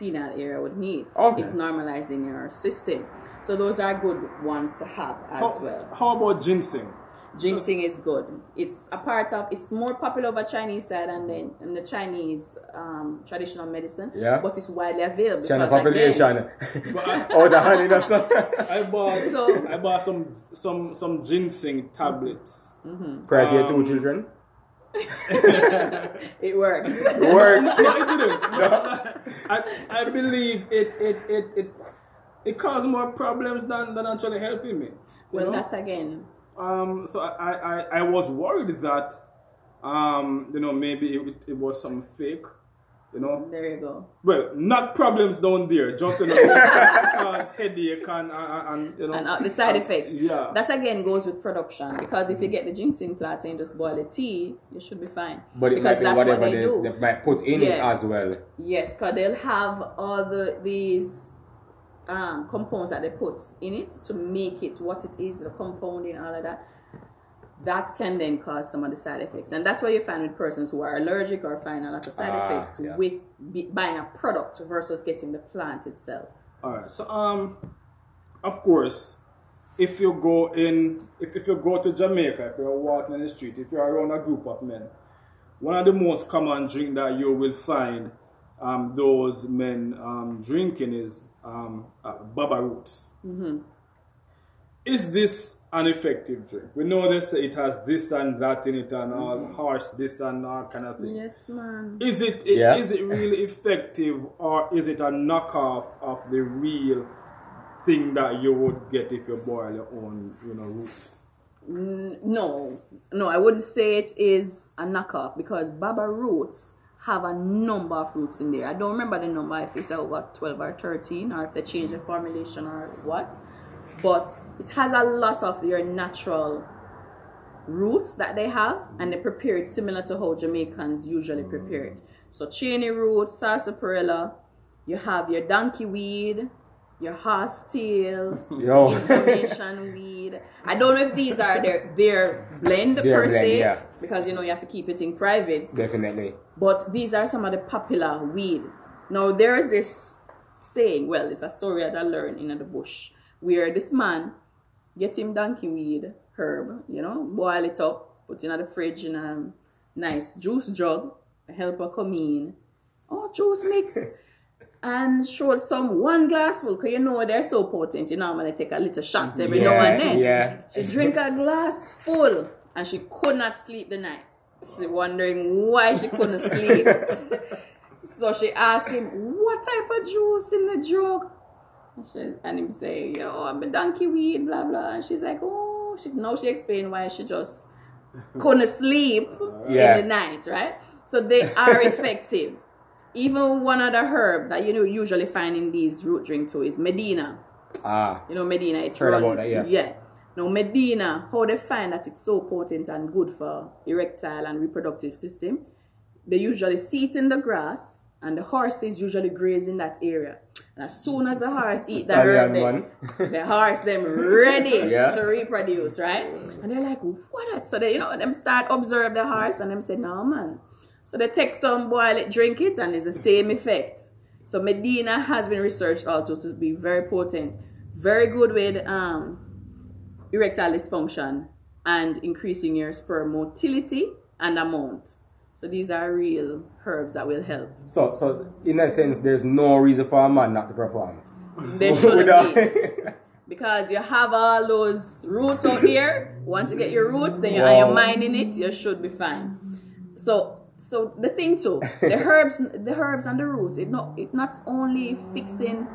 penile area would need. Okay. It's normalizing your system. So those are good ones to have as how, well. how about ginseng? Ginseng is good. It's a part of. It's more popular over Chinese side and then in the Chinese um, traditional medicine. Yeah. But it's widely available. China because population again- But I, out the honey, you know, so. I bought So- I bought some some some ginseng tablets. Prior to your two Um, children. it works. Work. No, it didn't. I, I believe it it, it it it caused more problems than, than actually helping me. well, know? that's again. Um so I, I, I was worried that um you know maybe it, it was some fake you know There you go. well not problems down there just you know because headache and, and, and you know And uh, the side effects. yeah That again goes with production because if you get the ginseng plant and just boil the tea, you should be fine. But it because might be that's whatever what they they, do. they might put in it as well. Yes, because they'll have all the these um, compounds that they put in it to make it what it is, the compounding, and all of that. That can then cause some of the side effects, and that's why you find with persons who are allergic or find a lot of side Ah, effects yeah. with be, buying a product versus getting the plant itself. All right. So, um, of course, if you go in, if, if you go to Jamaica, if you're walking in the street, if you're around a group of men, one of the most common drink that you will find um, those men um, drinking is um, uh, Baba Roots. Is this an effective drink? We know they say it has this and that in it and all horse this and all kind of things. Yes, man. Is it Yeah. is it really effective or is it a knockoff of the real thing that you would get if you boil your own, you know, roots? No, no, I wouldn't say it is a knockoff because Baba Roots have a number of roots in there. I don't remember the number if it's over 12 or 13 or if they change the formulation or what. But it has a lot of your natural roots that they have and they prepare it similar to how Jamaicans usually prepare it. So chini root, sarsaparilla, you have your donkey weed, your horse tail, Yo. inflammation weed. I don't know if these are their their blend Their per blend, se, yeah. because you know you have to keep it in private. Definitely. But these are some of the popular weed. Now there is this saying. Well, it's a story that I learned in the bush. where this man get him donkey weed herb, you know, boil it up, put it in the fridge in a nice juice jug, help her come in. Oh, juice mix. And showed some one glass full, because you know they're so potent. You normally take a little shot every now and then. yeah. She drink a glass full and she could not sleep the night. She wondering why she couldn't sleep. so she asked him, What type of juice in the jug? And, she, and him say, Yo, I'm a donkey weed, blah blah. And she's like, Oh, she now she explained why she just couldn't sleep Yeah. in the night, right? So they are effective. Even one other herb that you know usually find in these root drink too is Medina. Ah, You know, Medina, it Heard run- about that, yeah. Yeah. Now, Medina, how they find that it's so potent and good for erectile and reproductive system, they usually see it in the grass, and the horses usually graze in that area. And as soon as the horse eat that herb, they- the horse them ready Yeah. to reproduce, right? And they're like, what? So they, you know, them start observe the horse, and them say, no man. So they take some, boil it, drink it, and it's the same effect. So Medina has been researched also to be very potent, very good with um, erectile dysfunction and increasing your sperm motility and amount. So these are real herbs that will help. so so in a sense, there's no reason for a man not to perform. There shouldn't be. Because you have all those roots out there. Once you get your roots, then you, and Wow. you're mining it, you should be fine. So so the thing too, the herbs the herbs and the roots, it not it not only fixing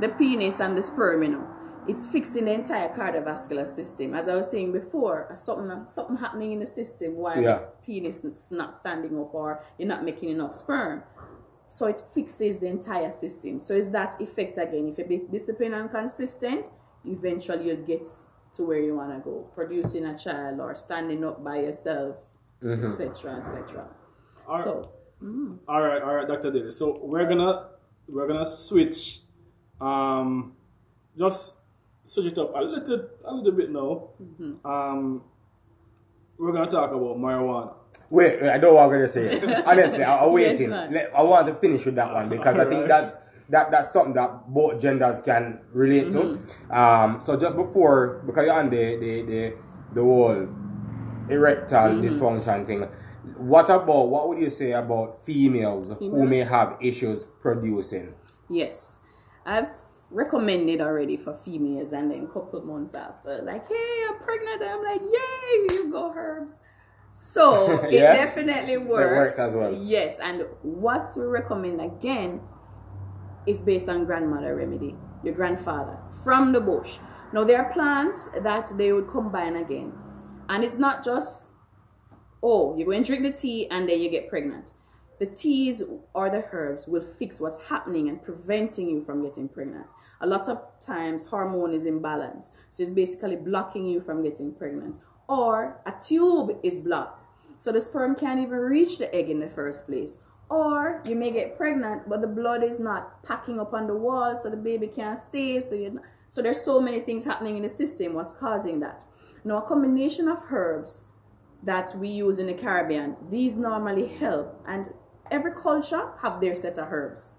the penis and the sperm, you know. It's fixing the entire cardiovascular system. As I was saying before, uh, something something happening in the system while Yeah. the penis is not standing up or you're not making enough sperm. So it fixes the entire system. So it's that effect again. If you're be disciplined and consistent, eventually you'll get to where you want to go, producing a child or standing up by yourself, etc., etc. All So All right, all right, Dr. Davis. So we're gonna we're gonna switch, um, just switch it up a little a little bit now. Um, we're gonna talk about marijuana. Wait, wait, I don't want to say it. Honestly, I, I'm waiting. man. Let- I want to finish with that one because I think Alright. that's that that's something that both genders can relate to. Um, so just before, because you're on the the the, the whole erectile dysfunction thing, what about what would you say about females who may have issues producing? yes, I've recommended already for females, and then a couple months after, like, hey, I'm pregnant. I'm like, yay, you go herbs. So it Yeah? definitely works. works as well. Yes, and what we recommend again is based on grandmother remedy, your grandfather from the bush. Now there are plants that they would combine again, and it's not just oh you go and drink the tea and then you get pregnant. The teas or the herbs will fix what's happening and preventing you from getting pregnant. A lot of times hormone is imbalance, so it's basically blocking you from getting pregnant. Or a tube is blocked, so the sperm can't even reach the egg in the first place. Or you may get pregnant, but the blood is not packing up on the wall, so the baby can't stay. So you, so there's so many things happening in the system. What's causing that? Now, a combination of herbs that we use in the Caribbean, these normally help, and every culture have their set of herbs.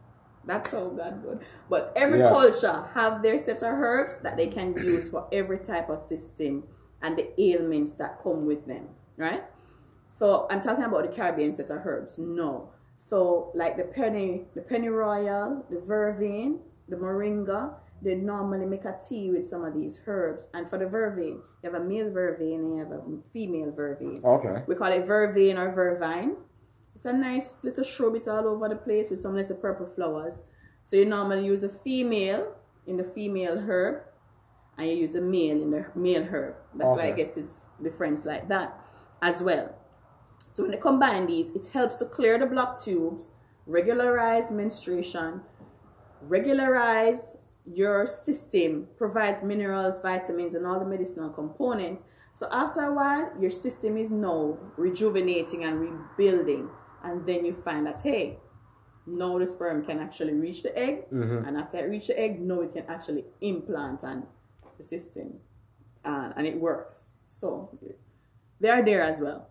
That's all God good. But every Yeah. culture have their set of herbs that they can use for every type of system and the ailments that come with them, right? So I'm talking about the Caribbean set of herbs. No. So like the penny, the penny royal, the vervain, the moringa, they normally make a tea with some of these herbs. And for the vervain, you have a male vervain and you have a female vervain. Okay. We call it vervain or vervine. It's a nice little shrub. It's all over the place with some little purple flowers. So you normally use a female in the female herb, and you use a male in the male herb. That's why Okay. it gets its difference like that as well. So when they combine these, it helps to clear the blocked tubes, regularize menstruation, regularize your system, provides minerals, vitamins, and all the medicinal components. So after a while, your system is now rejuvenating and rebuilding. And then you find that, hey, now the sperm can actually reach the egg. And after it reach the egg, now it can actually implant on the system. Uh, and it works. So they are there as well.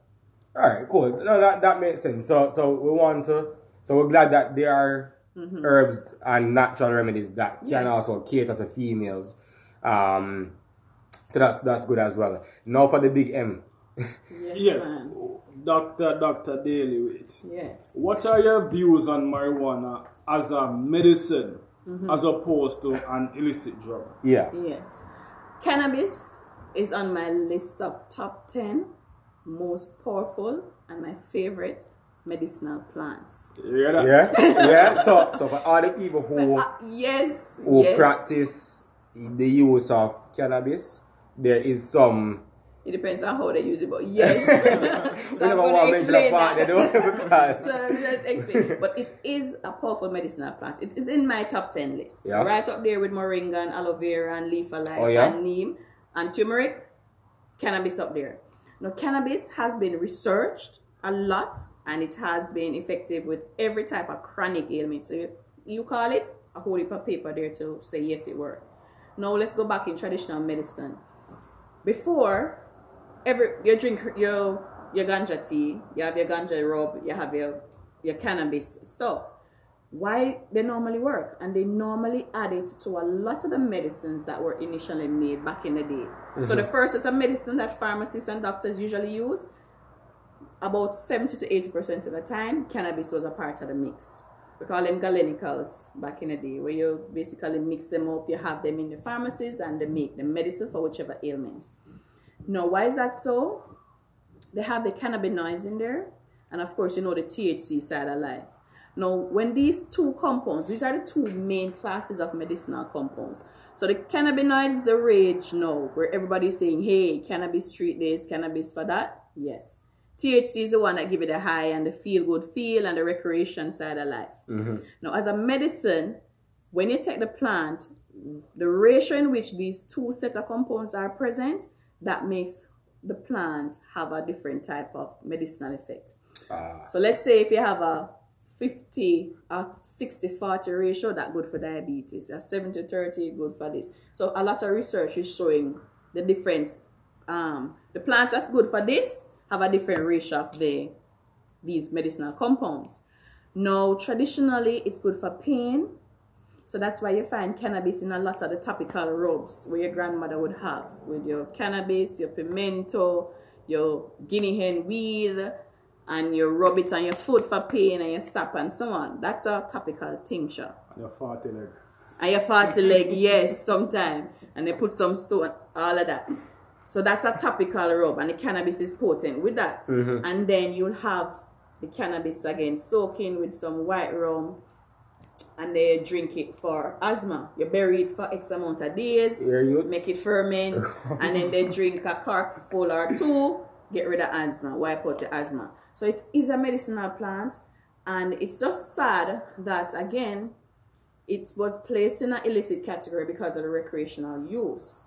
All right, cool. No, that that makes sense. So so we want to. So we're glad that they are herbs and natural remedies that can Yes. also cater to females. Um, so that's that's good as well. Now for the big M. Yes, Yes. Dr. Dr. Daly Waite. Yes. What are your views on marijuana as a medicine as opposed to an illicit drug? Yeah. Yes. Cannabis is on my list of top 10 most powerful and my favorite medicinal plants. You hear that? Yeah. Yeah. So so for all the people who Uh, yes. who yes. practice the use of cannabis, there is some It depends on how they use it, but yes. so I'm never gonna want to mention explain a part they that. don't because so just explain. But it is a powerful medicinal plant. It is in my top 10 list. Yeah. Right up there with moringa and aloe vera and leaf alive Oh, yeah? and neem and turmeric. Cannabis up there. Now, cannabis has been researched a lot and it has been effective with every type of chronic ailment. So you, you call it a whole heap of paper there to say yes, it worked. Now let's go back in traditional medicine. Before, every you drink your your ganja tea, you have your ganja rub, you have your your cannabis stuff. Why they normally work, and they normally add it to a lot of the medicines that were initially made back in the day. So mm-hmm. the first set of medicine that pharmacists and doctors usually use, about 70 to 80 percent of the time, cannabis was a part of the mix. We call them galenicals back in the day, where you basically mix them up, you have them in the pharmacies, and they make the medicine for whichever ailment. Now, why is that so? They have the cannabinoids in there, and of course, you know the THC side of life. Now, when these two compounds, these are the two main classes of medicinal compounds. So the cannabinoids, the rage now, where everybody's saying, "Hey, cannabis treat this, cannabis for that." Yes, THC is the one that give it a high and the feel good feel and the recreation side of life. Now, as a medicine, when you take the plant, the ratio in which these two set of compounds are present, that makes the plant have a different type of medicinal effect. So let's say if you have a 50 a 60 40 ratio that good for diabetes a 70 30 good for this so a lot of research is showing the different um the plants that's good for this have a different ratio of the these medicinal compounds now traditionally it's good for pain so that's why you find cannabis in a lot of the topical rubs where your grandmother would have with your cannabis, your pimento, your guinea hen weed, and you rub it on your foot for pain and your sap and so on. That's a topical tincture. And your farty leg. And your farty leg, yes, sometimes. And they put some stone, all of that. So that's a topical rub, and the cannabis is potent with that. And then you'll have the cannabis again, soaking with some white rum, and they drink it for asthma. You bury it for X amount of days, make it ferment, and then they drink a cork full or two, get rid of asthma, wipe out the asthma. So it is a medicinal plant, and it's just sad that again, it was placed in an illicit category because of the recreational use.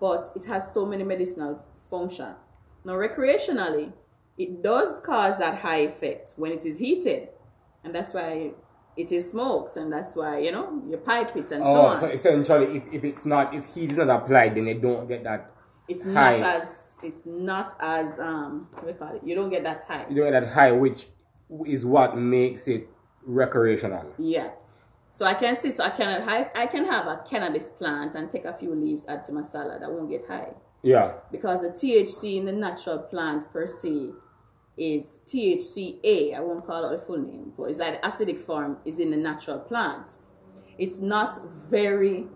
But it has so many medicinal function. Now recreationally, it does cause that high effect when it is heated. And that's why it is smoked and that's why, you know, you pipe it and so Oh, on. so essentially, if, if it's not, if heat is not applied, then they don't get that. it's high. not as it's not as um what do you call it? You don't get that high. You don't get that high, which is what makes it recreational. Yeah. So I can see, so I can I, I can have a cannabis plant and take a few leaves, add to my salad. I won't get high Yeah. because the THC in the natural plant per se is THCA. I won't call it the full name, but it's that acidic form is in the natural plant. It's not very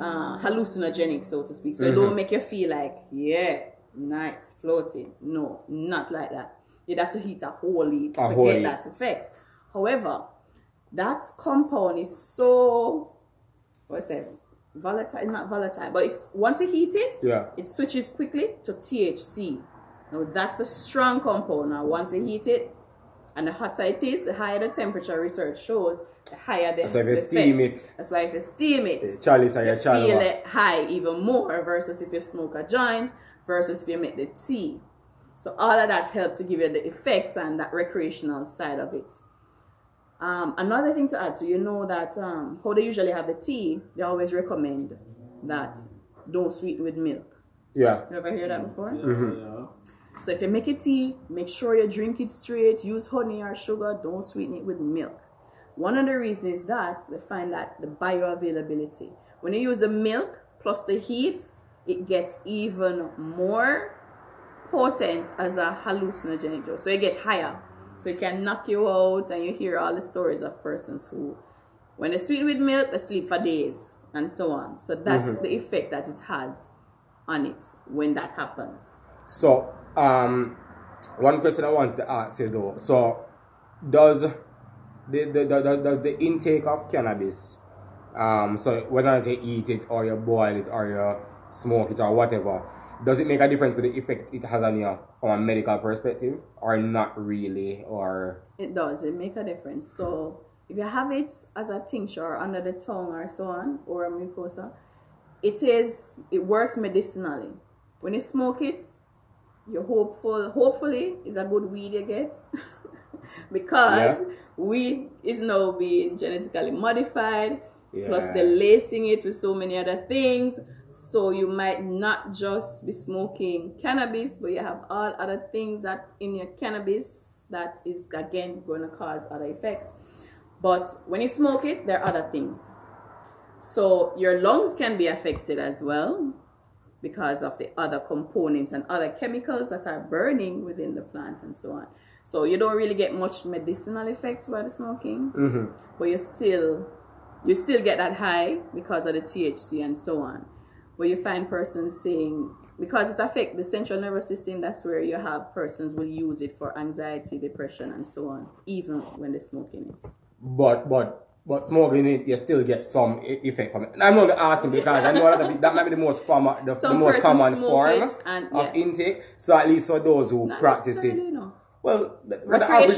uh, hallucinogenic, so to speak. So it don't make you feel like, yeah, nice, floating. No, not like that. You'd have to heat a whole leaf to get that effect. However, that compound is so what's it? Volatile, not volatile, but it's once you heat it, Yeah. it switches quickly to THC. Now that's a strong compound. Now once you heat it, and the hotter it is, the higher the temperature. Research shows the higher the. So if you steam it- That's why if you steam it, The chalice you feel it high even more versus if you smoke a joint versus if you make the tea. So all of that help to give you the effects and that recreational side of it. Um, another thing to add to you know that um, how they usually have the tea, they always recommend that don't sweeten with milk. Yeah. You ever hear that before? Yeah. So if you make a tea, make sure you drink it straight. Use honey or sugar. Don't sweeten it with milk. One of the reasons is that they find that the bioavailability. When you use the milk, plus the heat, it gets even more potent as a hallucinogenic drug. So you get higher. So it can knock you out, and you hear all the stories of persons who, when they sweet with milk, they sleep for days and so on. So that's the effect that it has on it when that happens. So, um, one question I wanted to ask you though. So, does the, the, the, does the intake of cannabis, um, so whether you eat it or you boil it or you smoke it or whatever, does it make a difference to the effect it has on you from a medical perspective or not really or It does. It make a difference. So if you have it as a tincture under the tongue or so on, or a mucosa, it is it works medicinally. When you smoke it, you're hopeful. Hopefully, it's a good weed you get, because Yeah. weed is now being genetically modified. Plus, they're lacing it with so many other things. So you might not just be smoking cannabis, but you have all other things that in your cannabis that is again going to cause other effects. But when you smoke it, there are other things. So your lungs can be affected as well because of the other components and other chemicals that are burning within the plant and so on. So you don't really get much medicinal effects by the smoking, mm-hmm. but you still you still get that high because of the THC and so on. But you find persons saying because it affects the central nervous system, that's where you have persons will use it for anxiety, depression, and so on, even when they're smoking it. but but but smoking it you still get some effect from it. And I'm not asking because I know that, that, might be the most common the, the most common form and- of intake. So at least for those who Not practice it. no. Well, the person,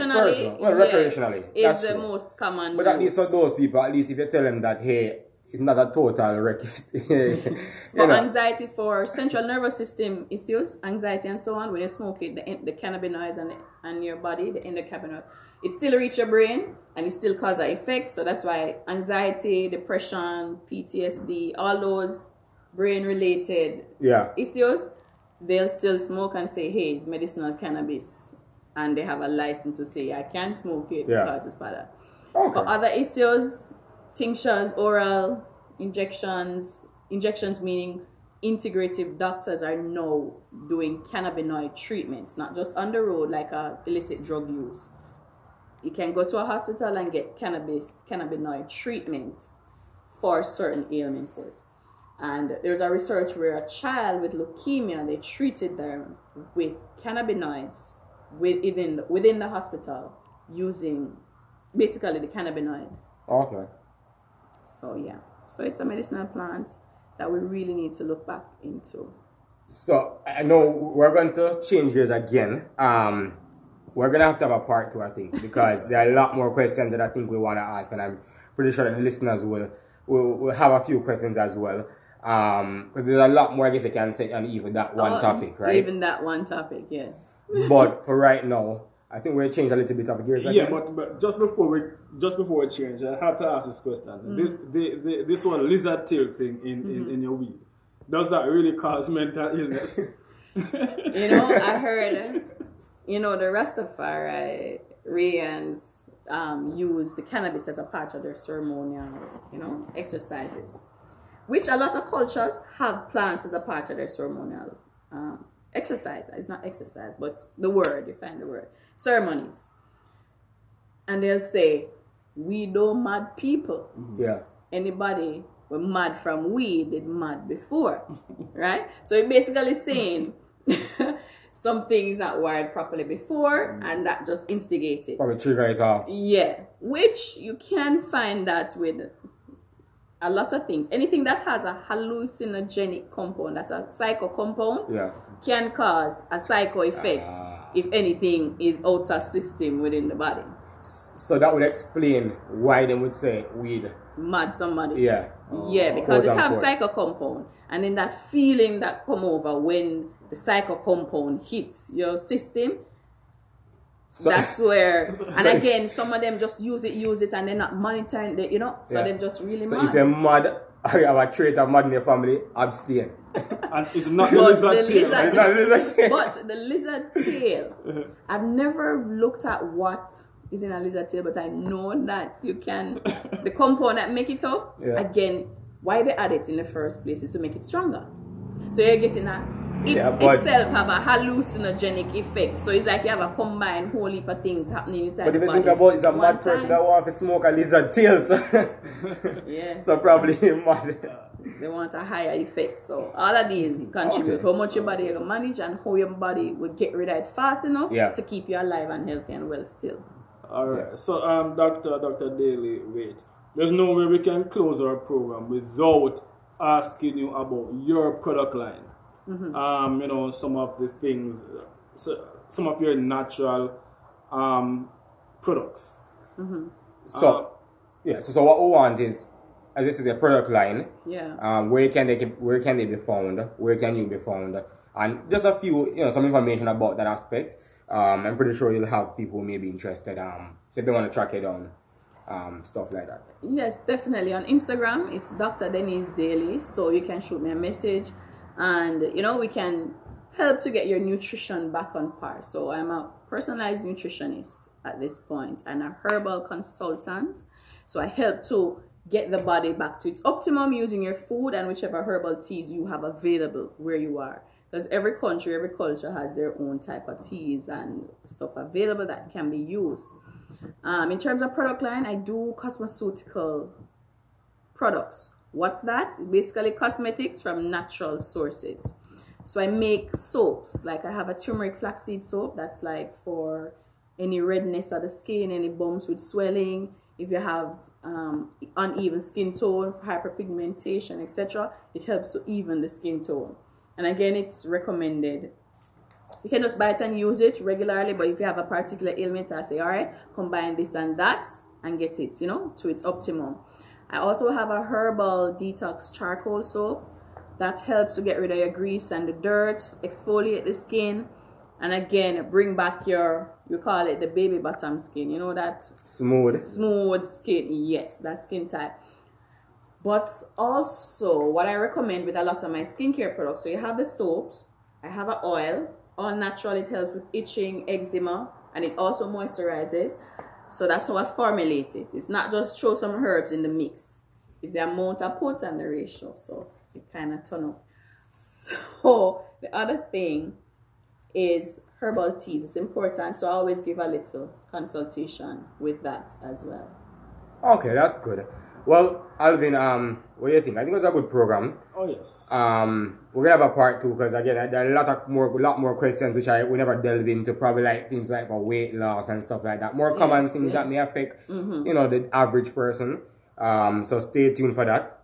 Recreationally, well, yeah, recreationally, is the true. most common. But at least for those people, at least if you tell them that, hey, it's not a total wreck. for know. anxiety, for central nervous system issues, anxiety and so on, when you smoke it, the, the cannabinoids and, and your body, the endocannabinoids, it still reach your brain and it still cause an effect. So that's why anxiety, depression, PTSD, all those brain related Yeah. issues, they'll still smoke and say, hey, it's medicinal cannabis. And they have a license to say, I can't smoke it Yeah. because it's better. Okay. For other issues, tinctures, oral injections, injections meaning integrative doctors are now doing cannabinoid treatments, not just on the road like a illicit drug use. You can go to a hospital and get cannabis cannabinoid treatment for certain illnesses. And there's a research where a child with leukemia they treated them with cannabinoids within within the hospital using basically the cannabinoid. Okay. So yeah, so it's a medicinal plant that we really need to look back into. So I know we're going to change gears again. Um, we're gonna have to have a part two, I think, because there are a lot more questions that I think we want to ask, and I'm pretty sure that the listeners will will, will have a few questions as well. Um, because there's a lot more I guess I can say on even that one Oh, topic, right? Even that one topic, yes. but for right now, I think we'll change a little bit of gears Yeah, but, but just before we just before we change, I have to ask this question. This, the, the, this one lizard tail thing in, in, in your weed, does that really cause mental illness? You know, I heard, you know, the Rastafari Rians um, use the cannabis as a part of their ceremonial, you know, exercises, which a lot of cultures have plants as a part of their ceremonial um, exercise. It's not exercise, but the word, you find the word, ceremonies. And they'll say, we don't mad people mm-hmm. yeah. anybody were mad from weed did mad before, right? So it basically saying something is not wired properly before, mm-hmm. and that just instigates it. Probably trigger it off. Yeah, which you can find that with a lot of things. Anything that has a hallucinogenic compound, that's a psycho compound, Yeah. can cause a psycho effect ah. If anything is outer system within the body. So that would explain why they would say weed. Mad somebody. Yeah. Yeah, oh. because it have psycho compound, and then that feeling that come over when the psycho compound hits your system. So- that's where, and So- again, some of them just use it, use it, and they're not monitoring it, you know. So Yeah. they're just really So mad. if you're mad, or you have a trait of mad in your family, abstain. and it's not the But lizard the tail. lizard- It's not lizard. but the lizard tail, I've never looked at what is in a lizard tail, but I know that you can, the compound that make it up, Yeah. again, why they add it in the first place is to make it stronger. So you're getting that it Yeah, but- itself have a hallucinogenic effect. So it's like you have a combined whole heap of things happening inside But if you think about it, it's a mad person time. that wants to smoke a lizard tail. So, Yeah. so probably mad. They want a higher effect. So all of these contribute Okay. how much your body can manage and how your body will get rid of it fast enough Yeah. to keep you alive and healthy and well still. All right. So, um, Doctor, Doctor Daly Waite. There's no way we can close our program without asking you about your product line. Um, you know, some of the things, uh, so, some of your natural um, products. So, Uh, yeah, so, so what we want is, as this is a product line, Yeah. um, where can they where can they be found? Where can you be found? And just a few, you know, some information about that aspect. Um, I'm pretty sure you'll have people who may be interested. Um, if they want to track it down, um, stuff like that. Yes, definitely. On Instagram, it's Dr. Denise Daly. So you can shoot me a message and, you know, we can help to get your nutrition back on par. So I'm a personalized nutritionist at this point and a herbal consultant. So I help to get the body back to its optimum using your food and whichever herbal teas you have available where you are. Because every country, every culture has their own type of teas and stuff available that can be used. Um, in terms of product line, I do cosmeceutical products. What's that? Basically, cosmetics from natural sources. So I make soaps. Like I have a turmeric flaxseed soap that's like for any redness of the skin, any bumps with swelling. If you have um, uneven skin tone, hyperpigmentation, etc., it helps to even the skin tone. And again, it's recommended you can just buy it and use it regularly but if you have a particular ailment i say all right combine this and that and get it you know to its optimum i also have a herbal detox charcoal soap that helps to get rid of your grease and the dirt exfoliate the skin and again bring back your you call it the baby bottom skin you know that? Smooth. smooth skin yes that skin type. But also what i recommend with a lot of my skincare products so you have the soaps i have an oil. All natural it helps with itching eczema and it also moisturizes. So that's how i formulate it. It's not just throw some herbs in the mix. It's the amount i put and the ratio so it kind of turn up. So the other thing is herbal teas it's important so i always give a little consultation with that as well Okay, that's good. Well, Alvin, um, what do you think? I think it was a good program. oh yes. Um, we're gonna have a part two because again, there are a lot of more, lot more questions which I we never delve into. Probably like things like about weight loss and stuff like that. More common Yes, things yeah. that may affect, you know, the average person. Um, so stay tuned for that.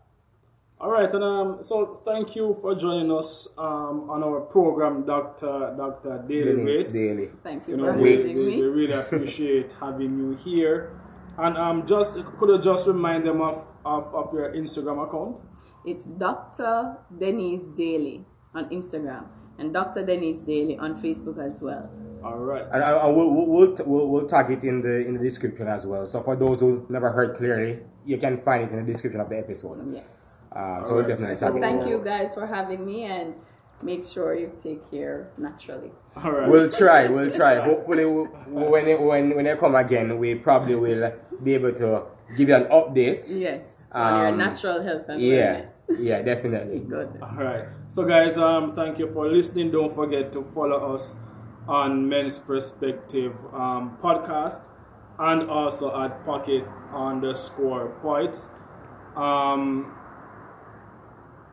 All right, and um, so thank you for joining us um, on our program, Doctor Doctor Daly Denise Waite. Daly. thank you You for know, we, having we, me we really appreciate having you here. And um, just could you just remind them of, of, of your Instagram account? It's Dr. Denise Daly on Instagram and Dr. Denise Daly on Facebook as well. All right. And I, I we'll, we'll, we'll, we'll tag it in the in the description as well. So for those who never heard clearly, you can find it in the description of the episode. Yes. Um, so we'll definitely So. Thank you guys for having me and make sure you take care naturally. All right. We'll try. We'll try. Hopefully, we- when it, when when they come again, we probably will be able to give you an update. Yes. on your Um, natural health and Yeah, wellness. yeah, definitely. Good. All right. So, guys, um, thank you for listening. Don't forget to follow us on Men's Perspective um, podcast and also at Pocket underscore poets. Um,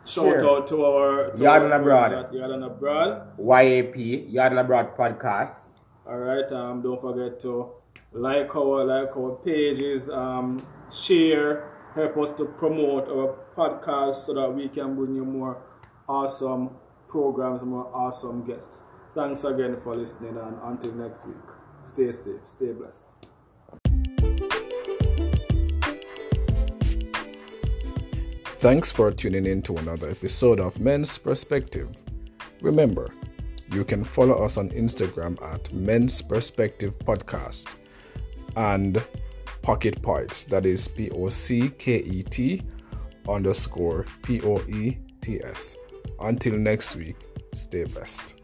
shout Sure. out to our to Yard and Abroad. Yard and Abroad. YAP Yard and Abroad podcast. All right. Um, don't forget to like our like our pages. Um, share. Help us to promote our podcast so that we can bring you more awesome programs, more awesome guests. Thanks again for listening, and until next week, stay safe, stay blessed. Thanks for tuning in to another episode of Men's Perspective. Remember, you can follow us on Instagram at Men's Perspective Podcast and Pocket Poets, that is P O C K E T underscore P O E T S. Until next week, stay blessed.